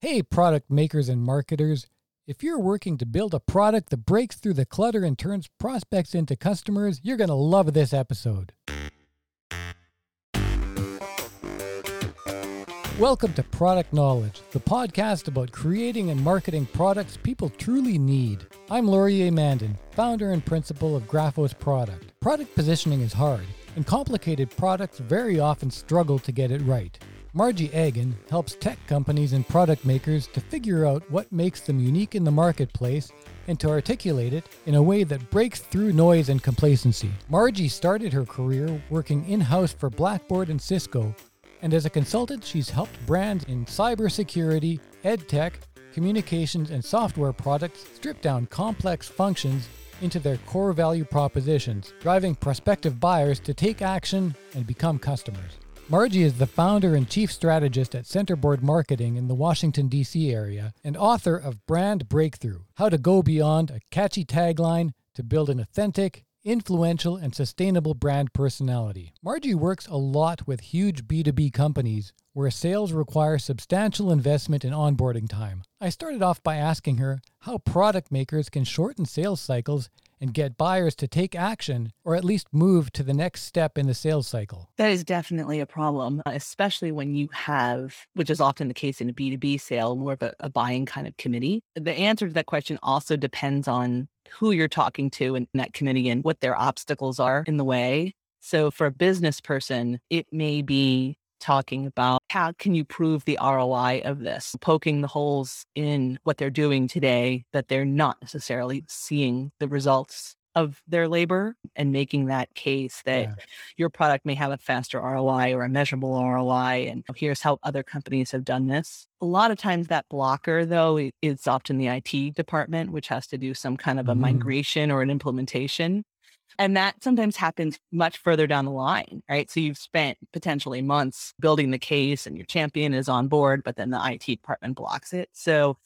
Hey, product makers and marketers. If you're working to build a product that breaks through the clutter and turns prospects into customers, you're going to love this episode. Welcome to Product Knowledge, the podcast about creating and marketing products people truly need. I'm Laurier Mandin, founder and principal of Graphos Product. Product positioning is hard, and complicated products very often struggle to get it right. Margie Agin helps tech companies and product makers to figure out what makes them unique in the marketplace and to articulate it in a way that breaks through noise and complacency. Margie started her career working in house for Blackboard and Cisco, and as a consultant, she's helped brands in cybersecurity, edtech, communications, and software products strip down complex functions into their core value propositions, driving prospective buyers to take action and become customers. Margie is the founder and chief strategist at Centerboard Marketing in the Washington, D.C. area and author of Brand Breakthrough How to Go Beyond a Catchy Tagline to Build an Authentic, influential, and sustainable brand personality. Margie works a lot with huge B2B companies where sales require substantial investment in onboarding time. I started off by asking her how product makers can shorten sales cycles and get buyers to take action or at least move to the next step in the sales cycle? That is definitely a problem, uh, especially when you have, which is often the case in a B2B sale, more of a, a buying kind of committee. The answer to that question also depends on who you're talking to in that committee and what their obstacles are in the way. So for a business person, it may be talking about how can you prove the ROI of this, poking the holes in what they're doing today that they're not necessarily seeing the results of their labor and making that case that yeah. your product may have a faster ROI or a measurable ROI. And here's how other companies have done this. A lot of times that blocker, though, is often the IT department, which has to do some kind of a mm-hmm. migration or an implementation. And that sometimes happens much further down the line, right? So you've spent potentially months building the case and your champion is on board, but then the IT department blocks it. So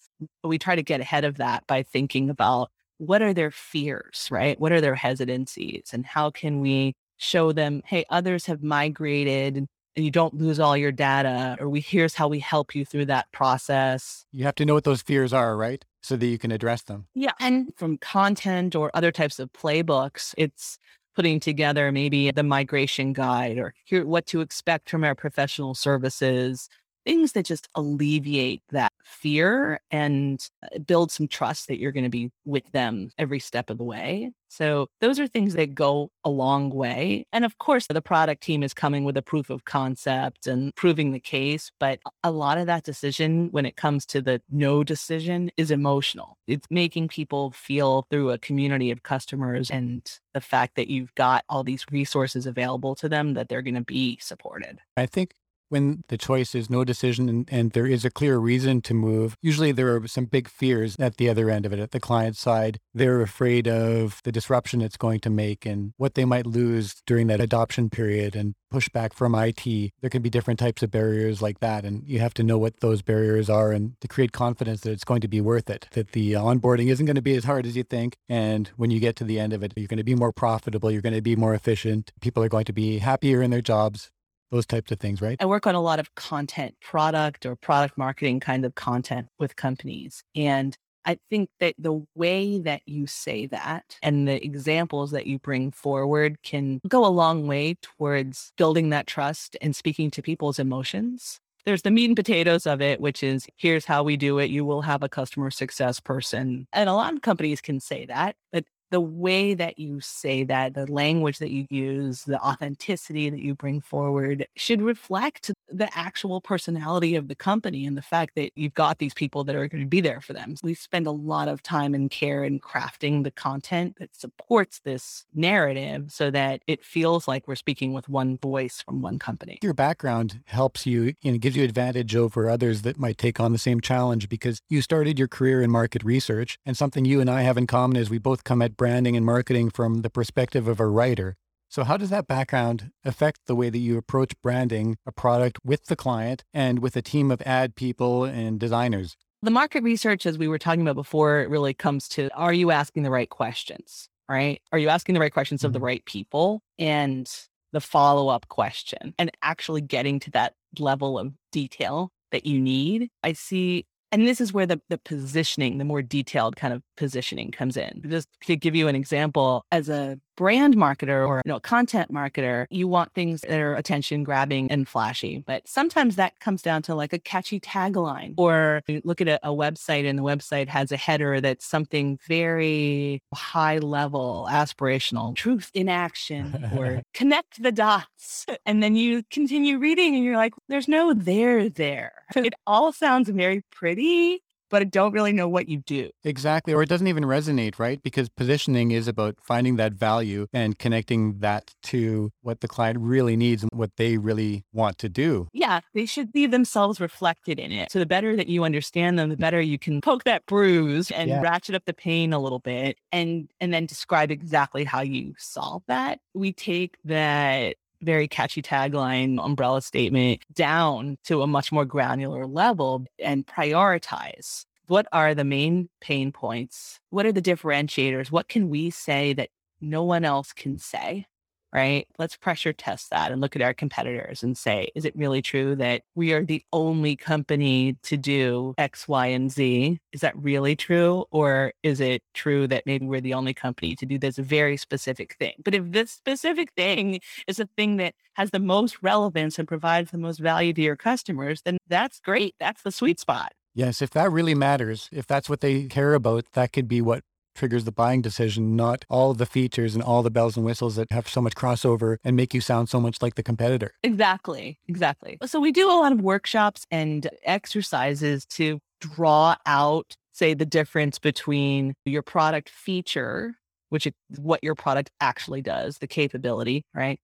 we try to get ahead of that by thinking about what are their fears, right? What are their hesitancies? And how can we show them, hey, others have migrated and you don't lose all your data, or we here's how we help you through that process. You have to know what those fears are, right? So that you can address them. Yeah. And from content or other types of playbooks, it's putting together maybe the migration guide or what to expect from our professional services things that just alleviate that fear and uh, build some trust that you're going to be with them every step of the way. So, those are things that go a long way. And of course, the product team is coming with a proof of concept and proving the case. But a lot of that decision, when it comes to the no decision, is emotional. It's making people feel through a community of customers and the fact that you've got all these resources available to them that they're going to be supported. I think when the choice is no decision and, and, there is a clear reason to move, usually there are some big fears at the other end of it, at the client side. They're afraid of the disruption it's going to make and what they might lose during that adoption period and pushback from IT. There can be different types of barriers like that. And you have to know what those barriers are and to create confidence that it's going to be worth it, that the onboarding isn't going to be as hard as you think. And when you get to the end of it, you're going to be more profitable, you're going to be more efficient, people are going to be happier in their jobs those types of things, right? I work on a lot of content, product or product marketing kind of content with companies. And I think that the way that you say that and the examples that you bring forward can go a long way towards building that trust and speaking to people's emotions. There's the meat and potatoes of it, which is here's how we do it. You will have a customer success person. And a lot of companies can say that, but the way that you say that, the language that you use, the authenticity that you bring forward should reflect the actual personality of the company and the fact that you've got these people that are going to be there for them. We spend a lot of time and care in crafting the content that supports this narrative so that it feels like we're speaking with one voice from one company. Your background helps you and gives you advantage over others that might take on the same challenge because you started your career in market research and something you and I have in common is we both come at branding and marketing from the perspective of a writer. So, how does that background affect the way that you approach branding a product with the client and with a team of ad people and designers? The market research, as we were talking about before, it really comes to are you asking the right questions, right? Are you asking the right questions mm-hmm. of the mm-hmm. right people? And the follow up question and actually getting to that level of detail that you need. I see And this is where the, the positioning, the more detailed kind of positioning comes in. Just to give you an example, as a brand marketer or you know, content marketer, you want things that are attention grabbing and flashy. But sometimes that comes down to like a catchy tagline or look at a, a website and the website has a header that's something very high level, aspirational, truth in action or connect the dots. And then you continue reading and you're like, there's no there there. It all sounds very pretty, but I don't really know what you do. Exactly. Or it doesn't even resonate, right? Because positioning is about finding that value and connecting that to what the client really needs and what they really want to do. Yeah, they should see themselves reflected in it. So the better that you understand them, the better you can poke that bruise and yeah. ratchet up the pain a little bit and and then describe exactly how you solve that. We take that very catchy tagline, umbrella statement down to a much more granular level and prioritize. What are the main pain points? What are the differentiators? What can we say that no one else can say? Right? Let's pressure test that and look at our competitors and say, is it really true that we are the only company to do X, Y, and Z? Is that really true? Or is it true that maybe we're the only company to do this very specific thing? But if this specific thing is a thing that has the most relevance and provides the most value to your customers, then that's great. That's the sweet spot. Yes, if that really matters, if that's what they care about, that could be what triggers the buying decision, not all the features and all the bells and whistles that have so much crossover and make you sound so much like the competitor. Exactly. Exactly. So we do a lot of workshops and exercises to draw out, say, the difference between your product feature, which is what your product actually does, the capability, right?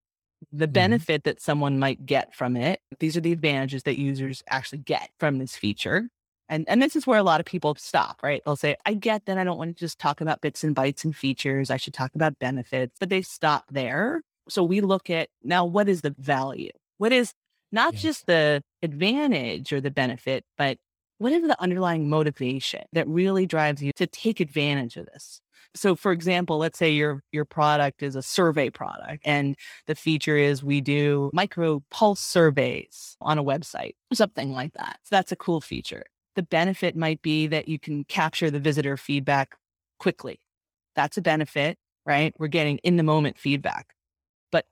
The mm-hmm. benefit mm-hmm. that someone might get from it. These are the advantages that users actually get from this feature. And and this is where a lot of people stop, right? They'll say, I get that I don't want to just talk about bits and bytes and features. I should talk about benefits, but they stop there. So we look at now what is the value? What is not yeah. just the advantage or the benefit, but what is the underlying motivation that really drives you to take advantage of this? So for example, let's say your your product is a survey product and the feature is we do micro pulse surveys on a website, something like that. So that's a cool feature. The benefit might be that you can capture the visitor feedback quickly. That's a benefit, right? We're getting in the moment feedback. But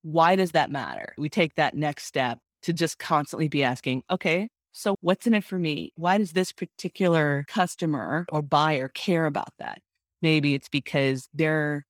why does that matter? We take that next step to just constantly be asking, okay, so what's in it for me? Why does this particular customer or buyer care about that? Maybe it's because they're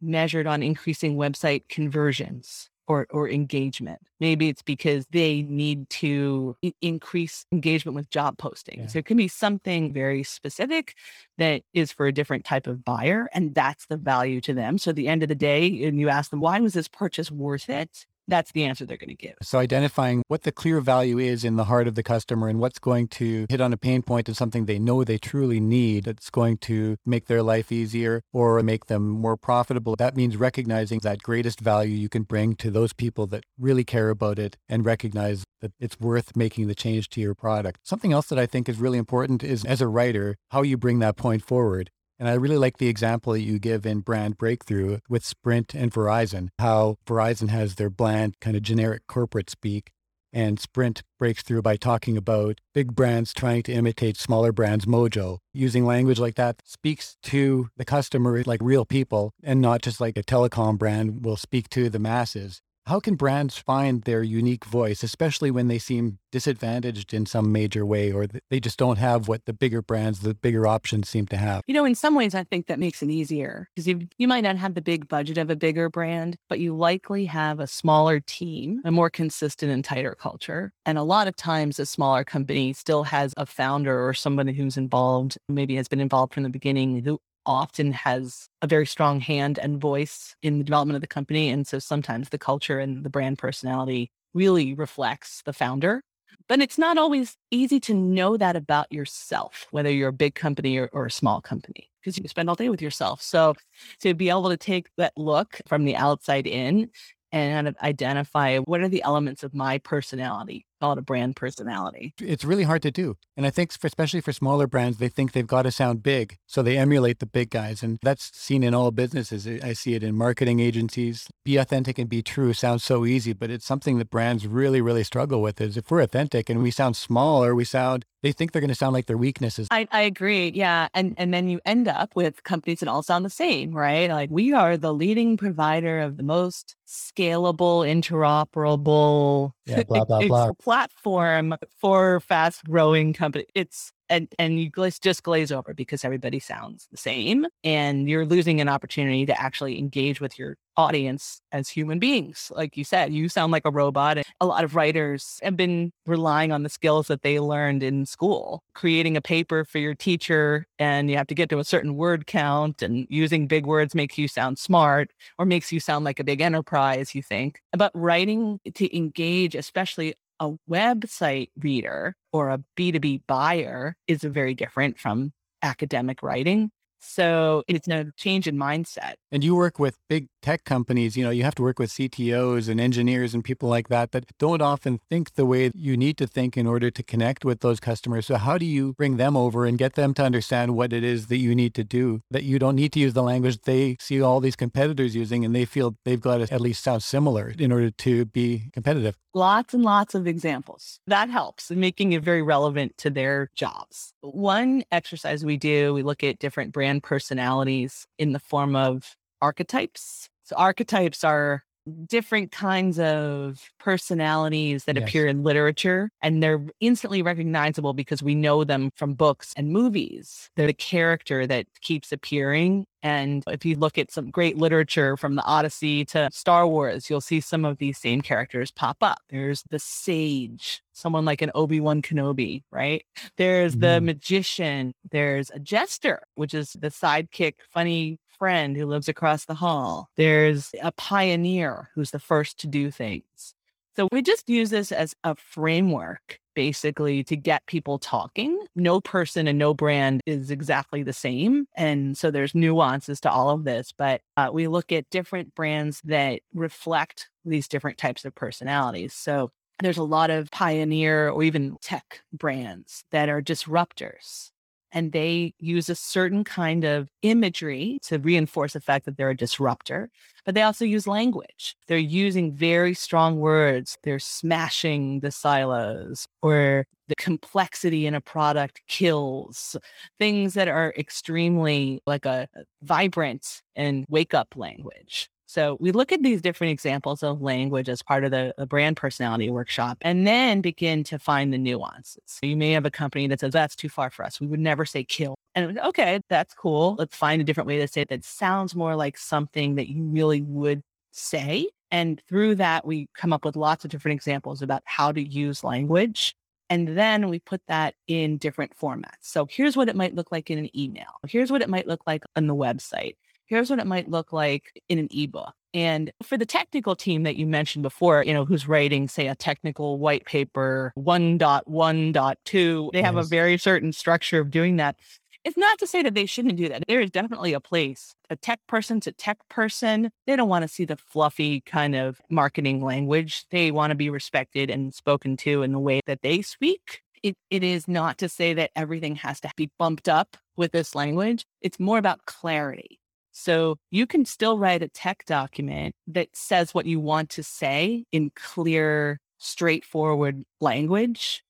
measured on increasing website conversions or, or engagement. Maybe it's because they need to I- increase engagement with job postings. Yeah. So it can be something very specific that is for a different type of buyer, and that's the value to them. So at the end of the day, and you ask them, why was this purchase worth it? That's the answer they're going to give. So identifying what the clear value is in the heart of the customer and what's going to hit on a pain point and something they know they truly need that's going to make their life easier or make them more profitable. That means recognizing that greatest value you can bring to those people that really care about it and recognize that it's worth making the change to your product. Something else that I think is really important is as a writer, how you bring that point forward. And I really like the example that you give in Brand Breakthrough with Sprint and Verizon, how Verizon has their bland, kind of generic corporate speak. And Sprint breaks through by talking about big brands trying to imitate smaller brands' mojo. Using language like that speaks to the customer like real people and not just like a telecom brand will speak to the masses. How can brands find their unique voice, especially when they seem disadvantaged in some major way or they just don't have what the bigger brands, the bigger options seem to have? You know, in some ways, I think that makes it easier because you, you might not have the big budget of a bigger brand, but you likely have a smaller team, a more consistent and tighter culture. And a lot of times, a smaller company still has a founder or somebody who's involved, maybe has been involved from the beginning, who often has a very strong hand and voice in the development of the company. And so sometimes the culture and the brand personality really reflects the founder. But it's not always easy to know that about yourself, whether you're a big company or, or a small company, because you spend all day with yourself. So to be able to take that look from the outside in and identify what are the elements of my personality call it a brand personality. It's really hard to do and i think for, especially for smaller brands they think they've got to sound big so they emulate the big guys and that's seen in all businesses. I see it in marketing agencies. Be authentic and be true sounds so easy but it's something that brands really really struggle with is if we're authentic and we sound small or we sound they think they're going to sound like their weaknesses. I, I agree. Yeah. And and then you end up with companies that all sound the same, right? Like we are the leading provider of the most scalable, interoperable yeah, blah, blah, blah. platform for fast growing company. It's and and you just glaze over because everybody sounds the same and you're losing an opportunity to actually engage with your audience as human beings like you said you sound like a robot and a lot of writers have been relying on the skills that they learned in school creating a paper for your teacher and you have to get to a certain word count and using big words makes you sound smart or makes you sound like a big enterprise you think about writing to engage especially a website reader or a B2B buyer is very different from academic writing. So it's a change in mindset. And you work with big tech companies, you know, you have to work with CTOs and engineers and people like that that don't often think the way you need to think in order to connect with those customers. So how do you bring them over and get them to understand what it is that you need to do? That you don't need to use the language they see all these competitors using and they feel they've got to at least sound similar in order to be competitive. Lots and lots of examples. That helps in making it very relevant to their jobs. One exercise we do, we look at different brand personalities in the form of archetypes. So archetypes are different kinds of personalities that yes. appear in literature and they're instantly recognizable because we know them from books and movies. They're the character that keeps appearing. And if you look at some great literature from the Odyssey to Star Wars, you'll see some of these same characters pop up. There's the sage, someone like an Obi Wan Kenobi, right? There's mm. the mm-hmm. magician. There's a jester, which is the sidekick, funny friend who lives across the hall. There's a pioneer who's the first to do things. So we just use this as a framework basically to get people talking. No person and no brand is exactly the same. And so there's nuances to all of this, but uh, we look at different brands that reflect these different types of personalities. So there's a lot of pioneer or even tech brands that are disruptors and they use a certain kind of imagery to reinforce the fact that they're a disruptor. But they also use language. They're using very strong words. They're smashing the silos or the complexity in a product kills things that are extremely like a vibrant and wake up language. So we look at these different examples of language as part of the, the, brand personality workshop and then begin to find the nuances. You may have a company that says, that's too far for us. We would never say kill. And okay, that's cool. Let's find a different way to say it that sounds more like something that you really would say. And through that, we come up with lots of different examples about how to use language. And then we put that in different formats. So here's what it might look like in an email. Here's what it might look like on the website here's what it might look like in an ebook. And for the technical team that you mentioned before, you know, who's writing, say, a technical white paper 1.1.2, they have a very certain structure of doing that. It's not to say that they shouldn't do that. There is definitely a place, a tech person to tech person. They don't want to see the fluffy kind of marketing language. They want to be respected and spoken to in the way that they speak. It, it is not to say that everything has to be bumped up with this language. It's more about clarity. So you can still write a tech document that says what you want to say in clear, straightforward language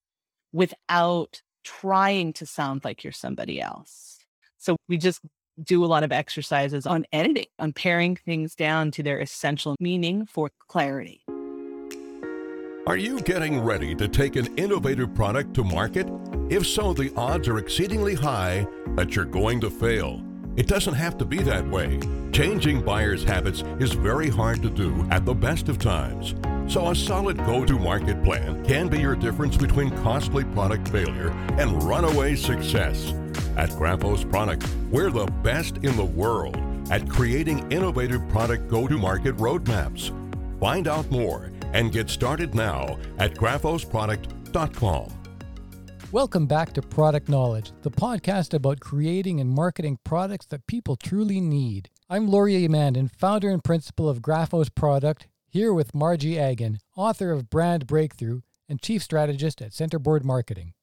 without trying to sound like you're somebody else. So we just do a lot of exercises on editing, on paring things down to their essential meaning for clarity. Are you getting ready to take an innovative product to market? If so, the odds are exceedingly high that you're going to fail. It doesn't have to be that way. Changing buyers' habits is very hard to do at the best of times. So, a solid go to market plan can be your difference between costly product failure and runaway success. At Graphos Product, we're the best in the world at creating innovative product go to market roadmaps. Find out more and get started now at graphosproduct.com. Welcome back to Product Knowledge, the podcast about creating and marketing products that people truly need. I'm Laurier Mandin, founder and principal of Graphos Product, here with Margie Agin, author of Brand Breakthrough and chief strategist at Centerboard Marketing.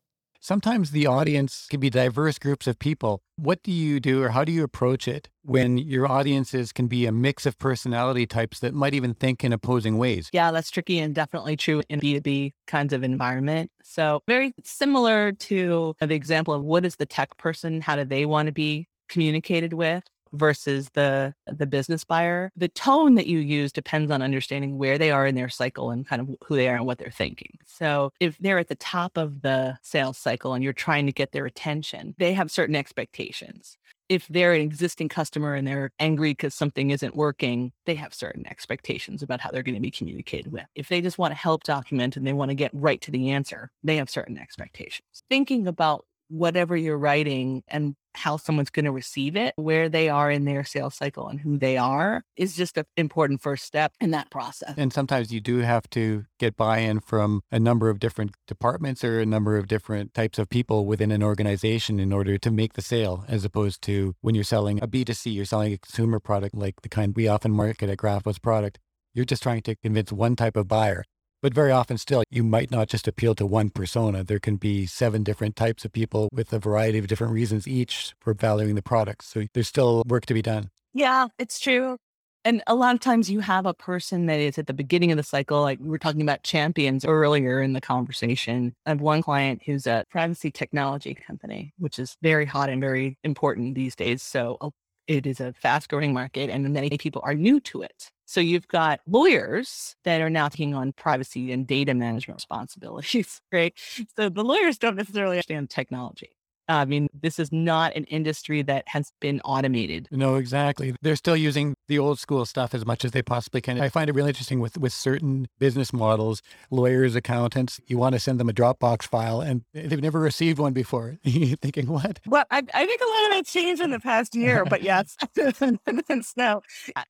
Sometimes the audience can be diverse groups of people. What do you do or how do you approach it when your audiences can be a mix of personality types that might even think in opposing ways? Yeah, that's tricky and definitely true in B2B kinds of environment. So, very similar to the example of what is the tech person? How do they want to be communicated with? Versus the the business buyer the tone that you use depends on understanding where they are in their cycle and kind of who they are and what they're thinking so if they're at the top of the sales cycle and you're trying to get their attention they have certain expectations if they're an existing customer and they're angry because something isn't working, they have certain expectations about how they're going to be communicated with. If they just want to help document and they want to get right to the answer, they have certain expectations. Thinking about whatever you're writing and how someone's going to receive it, where they are in their sales cycle and who they are is just an important first step in that process. And sometimes you do have to get buy in from a number of different departments or a number of different types of people within an organization in order to make the sale, as opposed to when you're selling a B2C, you're selling a consumer product like the kind we often market at Graphos product. You're just trying to convince one type of buyer. But very often still, you might not just appeal to one persona. There can be seven different types of people with a variety of different reasons each for valuing the product. So there's still work to be done. Yeah, it's true. And a lot of times you have a person that is at the beginning of the cycle, like we were talking about champions earlier in the conversation. I have one client who's a privacy technology company, which is very hot and very important these days. So uh, it is a fast growing market and many people are new to it. So you've got lawyers that are now taking on privacy and data management responsibilities, right? So the lawyers don't necessarily understand technology. I mean, this is not an industry that has been automated. No, exactly. They're still using the old school stuff as much as they possibly can. I find it really interesting with, with certain business models, lawyers, accountants, you want to send them a Dropbox file and they've never received one before. You're thinking, what? Well, I, I, think a lot of that changed in the past year, but yes, no.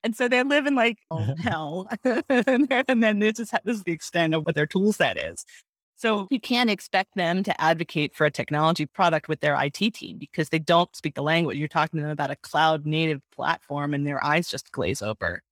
And so they live in like, oh, hell. and then this is, this is the extent of what their tool set is. So you can't expect them to advocate for a technology product with their IT team because they don't speak the language. You're talking to them about a cloud native platform and their eyes just glaze over.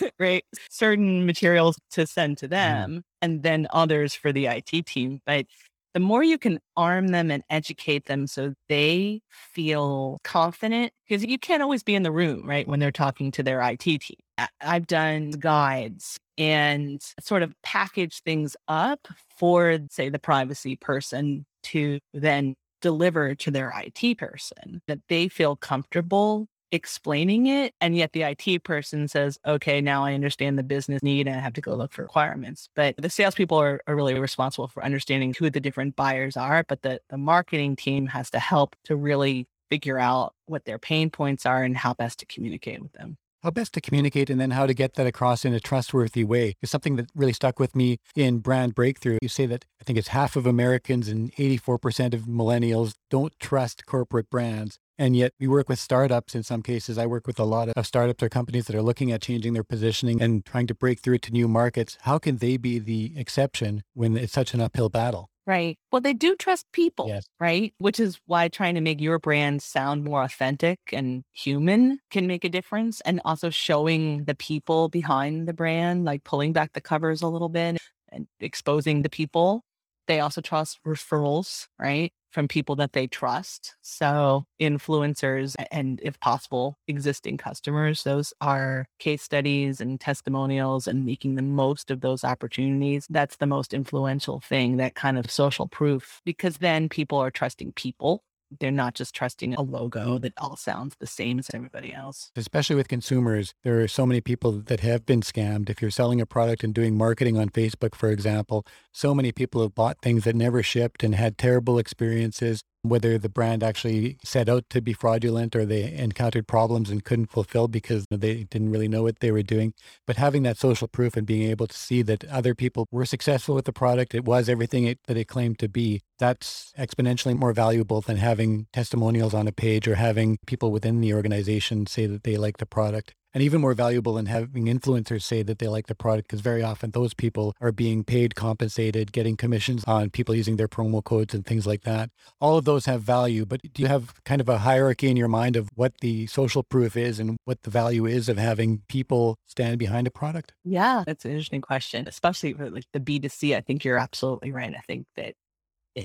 right? Certain materials to send to mm-hmm. them mm. and then others for the IT team. But the more you can arm them and educate them so they feel confident, because you can't always be in the room, right? When they're talking to their IT team. I've done guides and sort of package things up for, say, the privacy person to then deliver to their IT person that they feel comfortable explaining it. And yet the IT person says, okay, now I understand the business need and I have to go look for requirements. But the salespeople are, are really responsible for understanding who the different buyers are. But the, the marketing team has to help to really figure out what their pain points are and how best to communicate with them how best to communicate and then how to get that across in a trustworthy way is something that really stuck with me in brand breakthrough. You say that I think it's half of Americans and 84% of millennials don't trust corporate brands. And yet we work with startups in some cases. I work with a lot of startups or companies that are looking at changing their positioning and trying to break through to new markets. How can they be the exception when it's such an uphill battle? Right. Well, they do trust people, yes. right? Which is why trying to make your brand sound more authentic and human can make a difference. And also showing the people behind the brand, like pulling back the covers a little bit and exposing the people they also trust referrals, right? From people that they trust. So influencers and if possible, existing customers, those are case studies and testimonials and making the most of those opportunities. That's the most influential thing, that kind of social proof, because then people are trusting people they're not just trusting a logo that all sounds the same as everybody else. Especially with consumers, there are so many people that have been scammed. If you're selling a product and doing marketing on Facebook, for example, so many people have bought things that never shipped and had terrible experiences whether the brand actually set out to be fraudulent or they encountered problems and couldn't fulfill because they didn't really know what they were doing. But having that social proof and being able to see that other people were successful with the product, it was everything it, that it claimed to be, that's exponentially more valuable than having testimonials on a page or having people within the organization say that they like the product and even more valuable than having influencers say that they like the product because very often those people are being paid, compensated, getting commissions on people using their promo codes and things like that. All of those have value, but do you have kind of a hierarchy in your mind of what the social proof is and what the value is of having people stand behind a product? Yeah, that's an interesting question, especially for like the B2C. I think you're absolutely right. I think that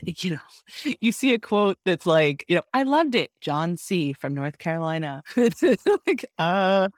you know, you see a quote that's like, you know, I loved it, John C. from North Carolina. it's like, uh,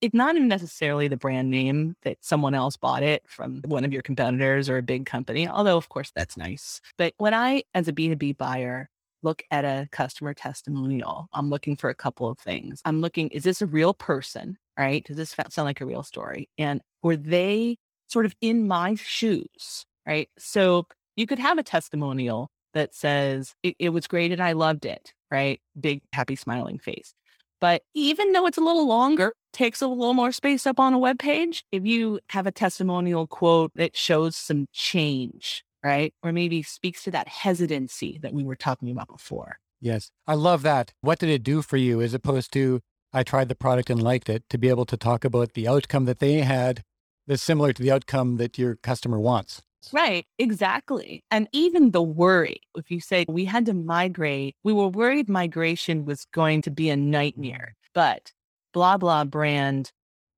it's not even necessarily the brand name that someone else bought it from one of your competitors or a big company, although of course that's nice. But when I, as a B2B buyer, look at a customer testimonial, I'm looking for a couple of things. I'm looking, is this a real person? Right? Does this sound like a real story? And were they sort of in my shoes? Right. So you could have a testimonial that says it, it was great and I loved it, right? Big, happy, smiling face. But even though it's a little longer, takes a little more space up on a web page, if you have a testimonial quote that shows some change, right? Or maybe speaks to that hesitancy that we were talking about before. Yes. I love that. What did it do for you as opposed to I tried the product and liked it to be able to talk about the outcome that they had that's similar to the outcome that your customer wants? Right, exactly. And even the worry, if you say we had to migrate, we were worried migration was going to be a nightmare, mm-hmm. but blah, blah brand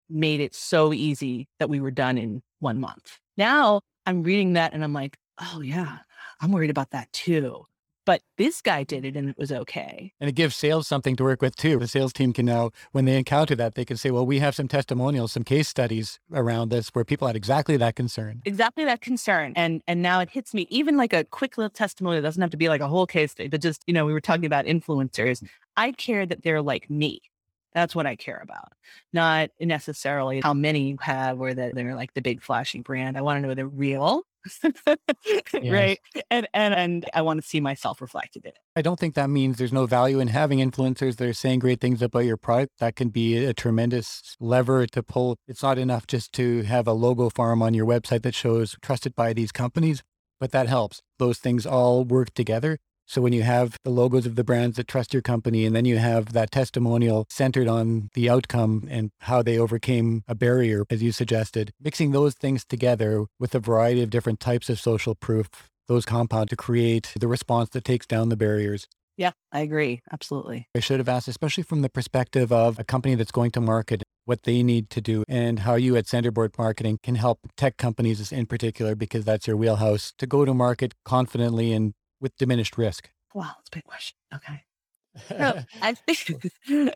made it so easy that we were done in one month. Now I'm reading that and I'm like, oh, yeah, I'm worried about that too but this guy did it and it was okay. And it gives sales something to work with too. The sales team can now, when they encounter that, they can say, well, we have some testimonials, some case studies around this where people had exactly that concern. Exactly that concern. And and now it hits me, even like a quick little testimonial, doesn't have to be like a whole case study, but just, you know, we were talking about influencers. Mm. I care that they're like me. That's what I care about, not necessarily how many you have or that they're like the big flashy brand. I want to know they're real right? And and and i want to see myself reflected in it. I don't think that means there's no value in having influencers that are saying great things about your product. That can be a tremendous lever to pull. It's not enough just to have a logo farm on your website that shows trusted by these companies but that helps. Those things all work together so when you have the logos of the brands that trust your company, and then you have that testimonial centered on the outcome and how they overcame a barrier, as you suggested, mixing those things together with a variety of different types of social proof, those compound to create the response that takes down the barriers. Yeah, I agree. Absolutely. I should have asked, especially from the perspective of a company that's going to market, what they need to do and how you at Centerboard Marketing can help tech companies in particular, because that's your wheelhouse, to go to market confidently and with diminished risk? Wow, that's a big question. Okay. So I think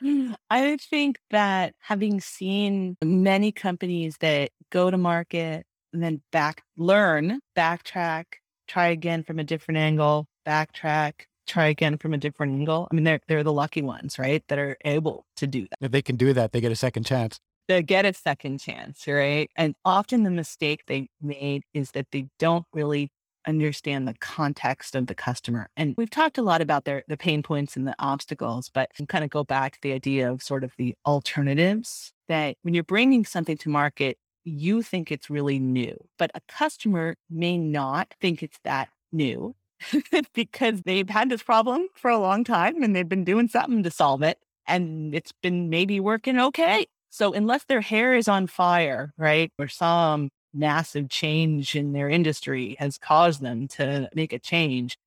I think that having seen many companies that go to market and then back learn, backtrack, try again from a different angle, backtrack, try again from a different angle. I mean, they're they're the lucky ones, right? That are able to do that. If they can do that, they get a second chance. They get a second chance, right? And often the mistake they made is that they don't really understand the context of the customer. And we've talked a lot about their the pain points and the obstacles, but kind of go back to the idea of sort of the alternatives that when you're bringing something to market, you think it's really new, but a customer may not think it's that new because they've had this problem for a long time and they've been doing something to solve it and it's been maybe working okay. So unless their hair is on fire, right, or some massive change in their industry has caused them to make a change,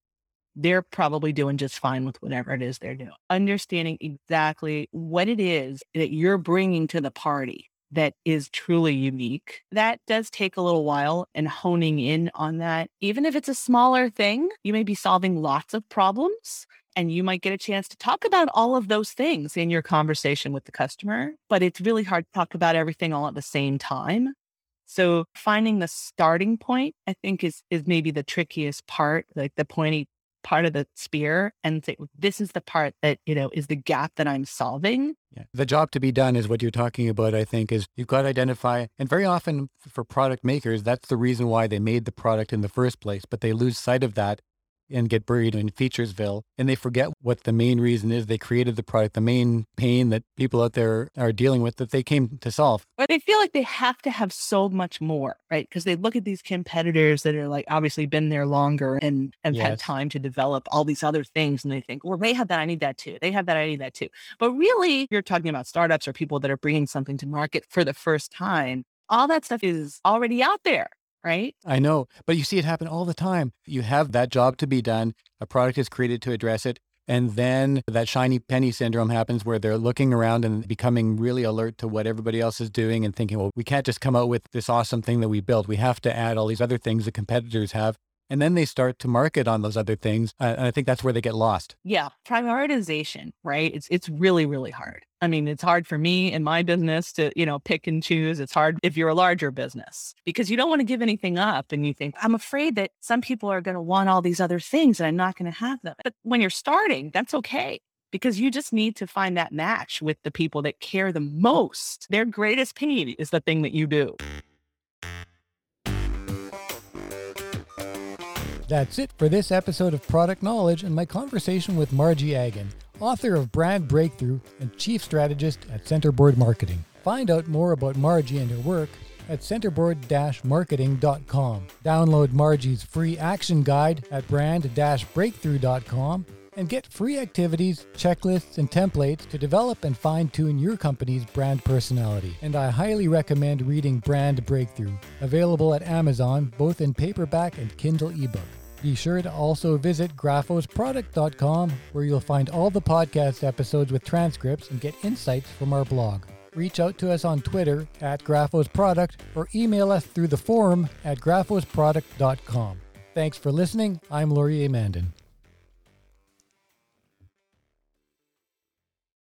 they're probably doing just fine with whatever it is they're doing. Understanding exactly what it is that you're bringing to the party that is truly unique. That does take a little while and honing in on that. Even if it's a smaller thing, you may be solving lots of problems and you might get a chance to talk about all of those things in your conversation with the customer, but it's really hard to talk about everything all at the same time. So finding the starting point, I think is is maybe the trickiest part, like the pointy part of the spear and say this is the part that you know is the gap that i'm solving yeah. the job to be done is what you're talking about i think is you've got to identify and very often for product makers that's the reason why they made the product in the first place but they lose sight of that and get buried in featuresville and they forget what the main reason is. They created the product the main pain that people out there are dealing with that they came to solve. But they feel like they have to have so much more right? Because they look at these competitors that are like obviously been there longer and have yes. had time to develop all these other things and they think well they have that i need that too. They have that i need that too. But really you're talking about startups or people that are bringing something to market for the first time all that stuff is already out there right? I know, but you see it happen all the time. You have that job to be done, a product is created to address it. And then that shiny penny syndrome happens where they're looking around and becoming really alert to what everybody else is doing and thinking, well, we can't just come out with this awesome thing that we built. We have to add all these other things the competitors have. And then they start to market on those other things. And I think that's where they get lost. Yeah, prioritization, right? It's it's really really hard. I mean, it's hard for me in my business to, you know, pick and choose. It's hard if you're a larger business because you don't want to give anything up and you think, I'm afraid that some people are going to want all these other things and I'm not going to have them. But when you're starting, that's okay because you just need to find that match with the people that care the most. Their greatest pain is the thing that you do. That's it for this episode of Product Knowledge and my conversation with Margie Agin, author of Brand Breakthrough and Chief Strategist at Centerboard Marketing. Find out more about Margie and her work at centerboard-marketing.com. Download Margie's free action guide at brand-breakthrough.com and get free activities, checklists, and templates to develop and fine tune your company's brand personality. And I highly recommend reading Brand Breakthrough, available at Amazon both in paperback and Kindle ebook. Be sure to also visit graphosproduct.com where you'll find all the podcast episodes with transcripts and get insights from our blog. Reach out to us on Twitter at graphosproduct or email us through the forum at graphosproduct.com. Thanks for listening. I'm Laurier Mandin.